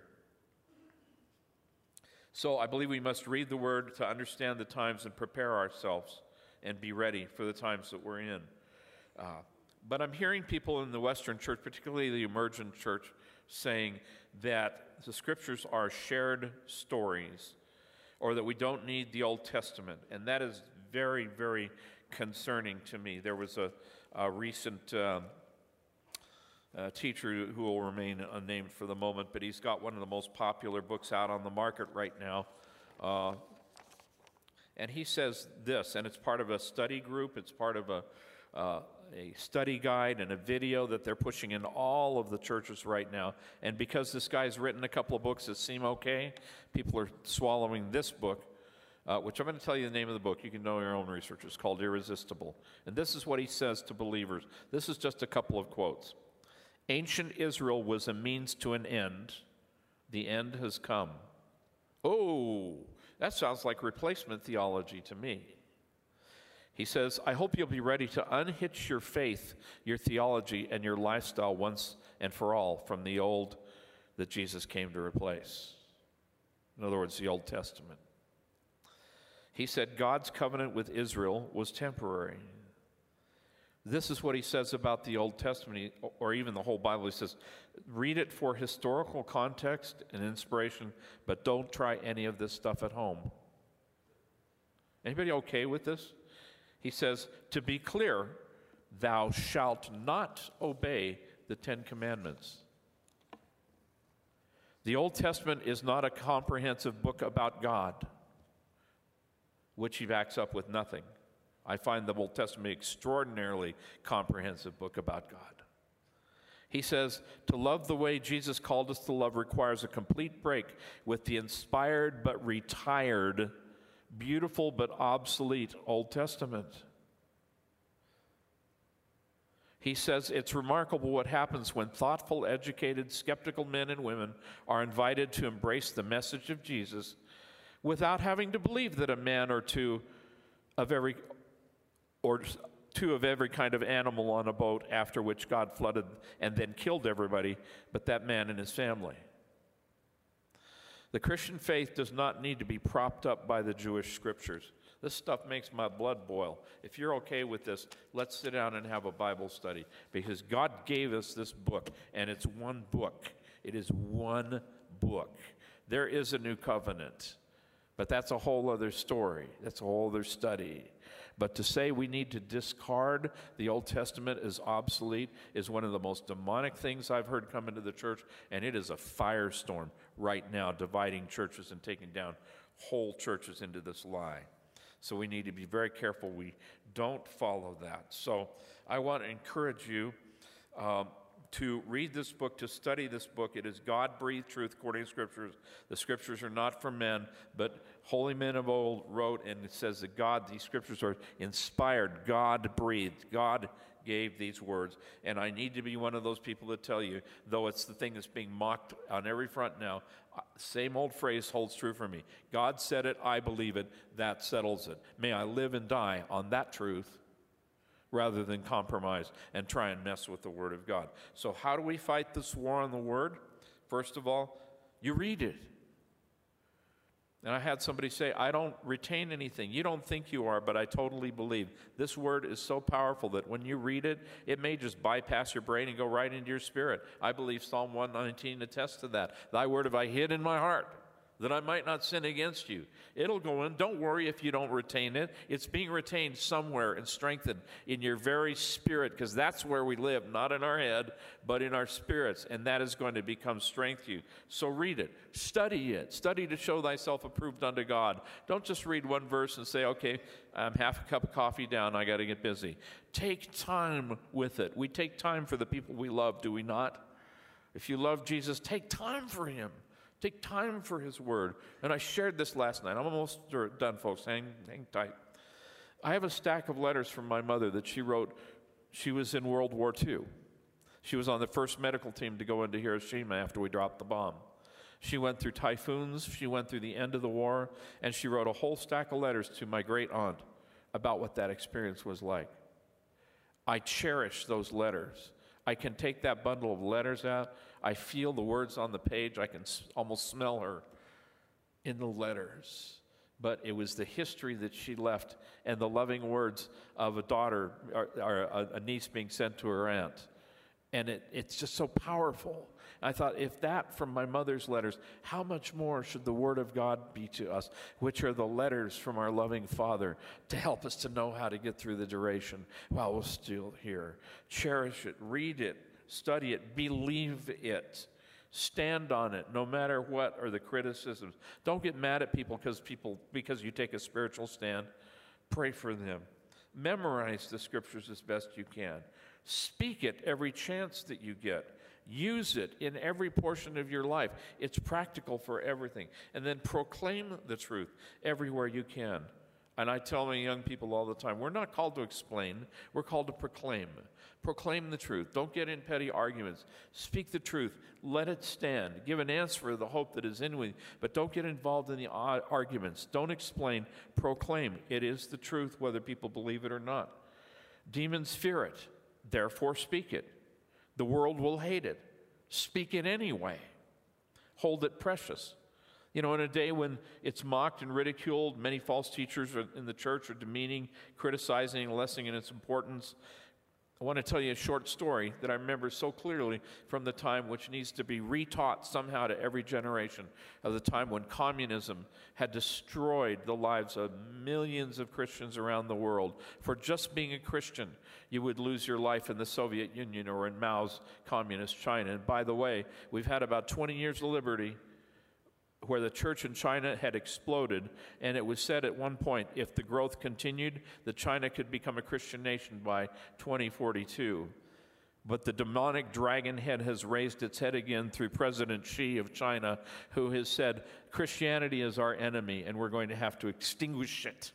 So I believe we must read the word to understand the times and prepare ourselves and be ready for the times that we're in. Uh, but I'm hearing people in the Western church, particularly the emergent church, saying that the scriptures are shared stories or that we don't need the Old Testament. And that is very, very concerning to me. There was a, a recent uh, teacher who will remain unnamed for the moment, but he's got one of the most popular books out on the market right now. Uh, and he says this, and it's part of a study group, it's part of a, uh, a study guide and a video that they're pushing in all of the churches right now. And because this guy's written a couple of books that seem okay, people are swallowing this book, uh, which I'm going to tell you the name of the book. You can know your own research. It's called Irresistible. And this is what he says to believers. This is just a couple of quotes. Ancient Israel was a means to an end. The end has come. Oh, that sounds like replacement theology to me. He says, I hope you'll be ready to unhitch your faith, your theology, and your lifestyle once and for all from the old that Jesus came to replace. In other words, the Old Testament. He said God's covenant with Israel was temporary. This is what he says about the Old Testament, or even the whole Bible. He says, read it for historical context and inspiration, but don't try any of this stuff at home. Anybody okay with this? He says, to be clear, thou shalt not obey the Ten Commandments. The Old Testament is not a comprehensive book about God, which he backs up with nothing. I find the Old Testament extraordinarily comprehensive book about God. He says, to love the way Jesus called us to love requires a complete break with the inspired but retired, beautiful but obsolete Old Testament. He says it's remarkable what happens when thoughtful, educated, skeptical men and women are invited to embrace the message of Jesus without having to believe that a man or two of every or two of every kind of animal on a boat after which God flooded and then killed everybody but that man and his family. The Christian faith does not need to be propped up by the Jewish scriptures. This stuff makes my blood boil. If you're okay with this, let's sit down and have a Bible study because God gave us this book, and it's one book. It is one book. There is a new covenant, but that's a whole other story. That's a whole other study. But to say we need to discard the Old Testament as obsolete is one of the most demonic things I've heard come into the church, and it is a firestorm right now, dividing churches and taking down whole churches into this lie. So we need to be very careful we don't follow that. So I want to encourage you. Um, to read this book, to study this book. It is God breathed truth according to scriptures. The scriptures are not for men, but holy men of old wrote, and it says that God, these scriptures are inspired, God breathed, God gave these words. And I need to be one of those people that tell you, though it's the thing that's being mocked on every front now, uh, same old phrase holds true for me. God said it, I believe it, that settles it. May I live and die on that truth rather than compromise and try and mess with the Word of God. So, how do we fight this war on the Word? First of all, you read it. And I had somebody say, I don't retain anything. You don't think you are, but I totally believe. This word is so powerful that when you read it, it may just bypass your brain and go right into your spirit. I believe Psalm 119 attests to that. Thy word have I hid in my heart that I might not sin against you. It'll go in. Don't worry if you don't retain it. It's being retained somewhere and strengthened in your very spirit, because that's where we live, not in our head, but in our spirits. And that is going to become strength to you. So read it, study it, study to show thyself approved unto God. Don't just read one verse and say, okay, I'm half a cup of coffee down, I got to get busy. Take time with it. We take time for the people we love, do we not? If you love Jesus, take time for him. Take time for His Word. And I shared this last night. I'm almost done, folks. Hang, hang tight. I have a stack of letters from my mother that she wrote. She was in World War II. She was on the first medical team to go into Hiroshima after we dropped the bomb. She went through typhoons, she went through the end of the war, and she wrote a whole stack of letters to my great aunt about what that experience was like. I cherish those letters. I can take that bundle of letters out I feel the words on the page. I can almost smell her in the letters. But it was the history that she left and the loving words of a daughter or, or a, niece being sent to her aunt. And it, it's just so powerful. I thought, if that from my mother's letters, how much more should the Word of God be to us, which are the letters from our loving Father to help us to know how to get through the duration while we're still here? Cherish it, read it, study it, believe it. Stand on it, no matter what are the criticisms. Don't get mad at people because people because you take a spiritual stand. Pray for them. Memorize the scriptures as best you can. Speak it every chance that you get. Use it in every portion of your life. It's practical for everything. And then proclaim the truth everywhere you can. And I tell my young people all the time we're not called to explain, we're called to proclaim. Proclaim the truth. Don't get in petty arguments. Speak the truth. Let it stand. Give an answer for the hope that is in you, but don't get involved in the arguments. Don't explain. Proclaim. It is the truth, whether people believe it or not. Demons fear it, therefore speak it. The world will hate it. Speak it anyway. Hold it precious. You know, in a day when it's mocked and ridiculed, many false teachers in the church are demeaning, criticizing, lessening its importance. I want to tell you a short story that I remember so clearly from the time which needs to be retaught somehow to every generation of the time when communism had destroyed the lives of millions of Christians around the world. For just being a Christian, you would lose your life in the Soviet Union or in Mao's communist China. And by the way, we've had about 20 years of liberty where the church in China had exploded, and it was said at one point if the growth continued, that China could become a Christian nation by 2042. But the demonic dragon head has raised its head again through President Xi of China, who has said, Christianity is our enemy, and we're going to have to extinguish it.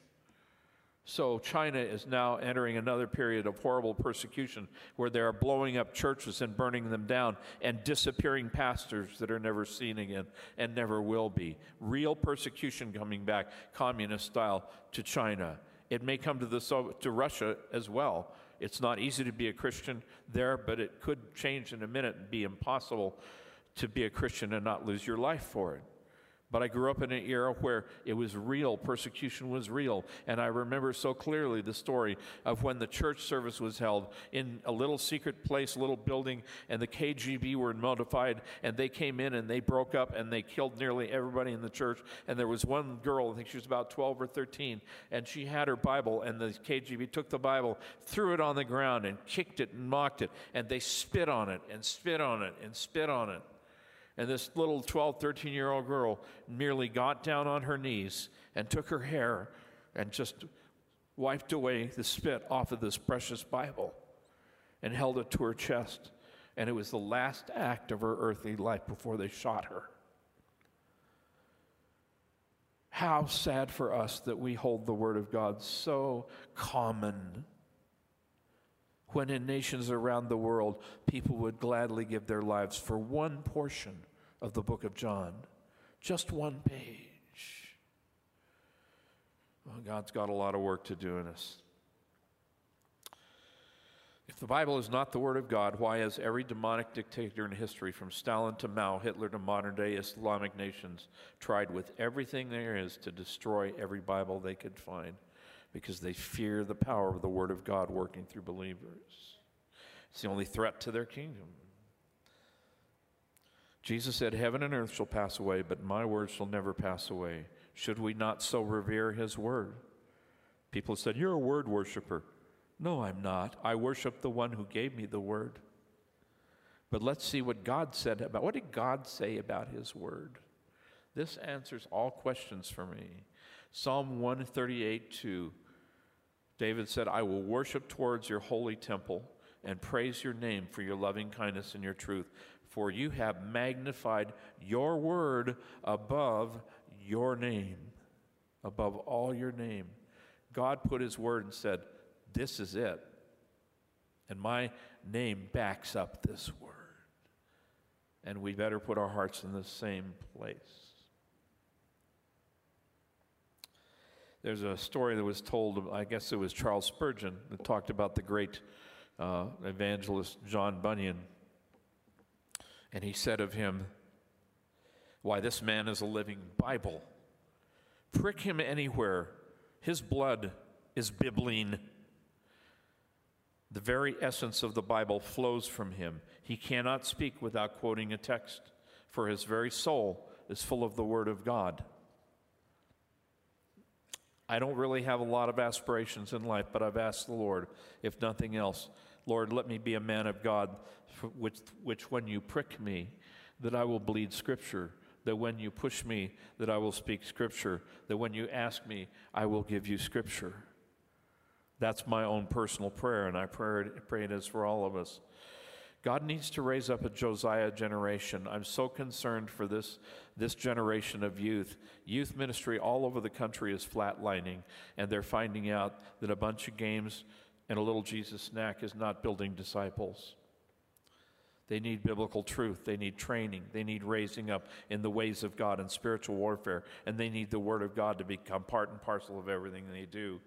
So, China is now entering another period of horrible persecution where they are blowing up churches and burning them down and disappearing pastors that are never seen again and never will be. Real persecution coming back, communist style, to China. It may come to, the, to Russia as well. It's not easy to be a Christian there, but it could change in a minute and be impossible to be a Christian and not lose your life for it. But I grew up in an era where it was real, persecution was real. And I remember so clearly the story of when the church service was held in a little secret place, a little building, and the KGB were notified, and they came in and they broke up and they killed nearly everybody in the church. And there was one girl, I think she was about 12 or 13, and she had her Bible, and the KGB took the Bible, threw it on the ground, and kicked it and mocked it, and they spit on it and spit on it and spit on it. And this little 12, 13 year old girl merely got down on her knees and took her hair and just wiped away the spit off of this precious Bible and held it to her chest. And it was the last act of her earthly life before they shot her. How sad for us that we hold the Word of God so common when in nations around the world people would gladly give their lives for one portion of the book of John, just one page. Well, God's got a lot of work to do in us. If the Bible is not the Word of God, why has every demonic dictator in history, from Stalin to Mao, Hitler to modern day Islamic nations, tried with everything there is to destroy every Bible they could find? Because they fear the power of the Word of God working through believers. It's the only threat to their kingdom. Jesus said, Heaven and earth shall pass away, but my word shall never pass away. Should we not so revere his word? People said, You're a word worshiper. No, I'm not. I worship the one who gave me the word. But let's see what God said about what did God say about his word? This answers all questions for me. Psalm 138 2 David said, I will worship towards your holy temple and praise your name for your loving kindness and your truth, for you have magnified your word above your name, above all your name. God put his word and said, This is it. And my name backs up this word. And we better put our hearts in the same place. There's a story that was told, I guess it was Charles Spurgeon, that talked about the great uh, evangelist John Bunyan. And he said of him, Why, this man is a living Bible. Prick him anywhere, his blood is bibline. The very essence of the Bible flows from him. He cannot speak without quoting a text, for his very soul is full of the Word of God. I don't really have a lot of aspirations in life, but I've asked the Lord, if nothing else, Lord, let me be a man of God, which, which when you prick me, that I will bleed Scripture, that when you push me, that I will speak Scripture, that when you ask me, I will give you Scripture. That's my own personal prayer, and I pray, pray it is for all of us. God needs to raise up a Josiah generation. I'm so concerned for this, this generation of youth. Youth ministry all over the country is flatlining, and they're finding out that a bunch of games and a little Jesus snack is not building disciples. They need biblical truth. They need training. They need raising up in the ways of God and spiritual warfare. And they need the Word of God to become part and parcel of everything they do.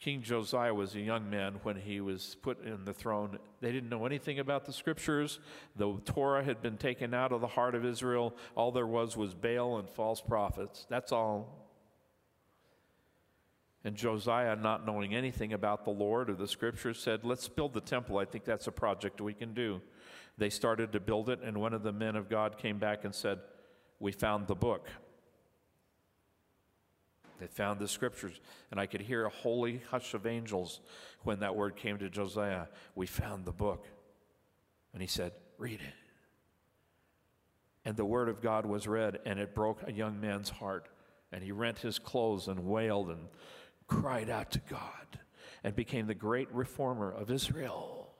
King Josiah was a young man when he was put in the throne. They didn't know anything about the scriptures. The Torah had been taken out of the heart of Israel. All there was was Baal and false prophets. That's all. And Josiah, not knowing anything about the Lord or the scriptures, said, Let's build the temple. I think that's a project we can do. They started to build it, and one of the men of God came back and said, We found the book. They found the scriptures, and I could hear a holy hush of angels when that word came to Josiah. We found the book. And he said, Read it. And the word of God was read, and it broke a young man's heart. And he rent his clothes and wailed and cried out to God and became the great reformer of Israel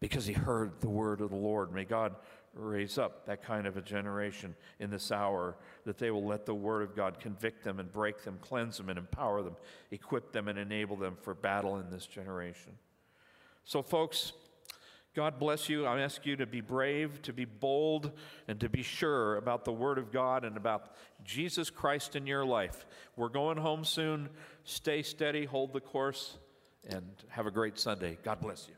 because he heard the word of the Lord. May God raise up that kind of a generation in this hour that they will let the Word of God convict them and break them, cleanse them and empower them, equip them and enable them for battle in this generation. So, folks, God bless you. I ask you to be brave, to be bold, and to be sure about the Word of God and about Jesus Christ in your life. We're going home soon. Stay steady, hold the course, and have a great Sunday. God bless you.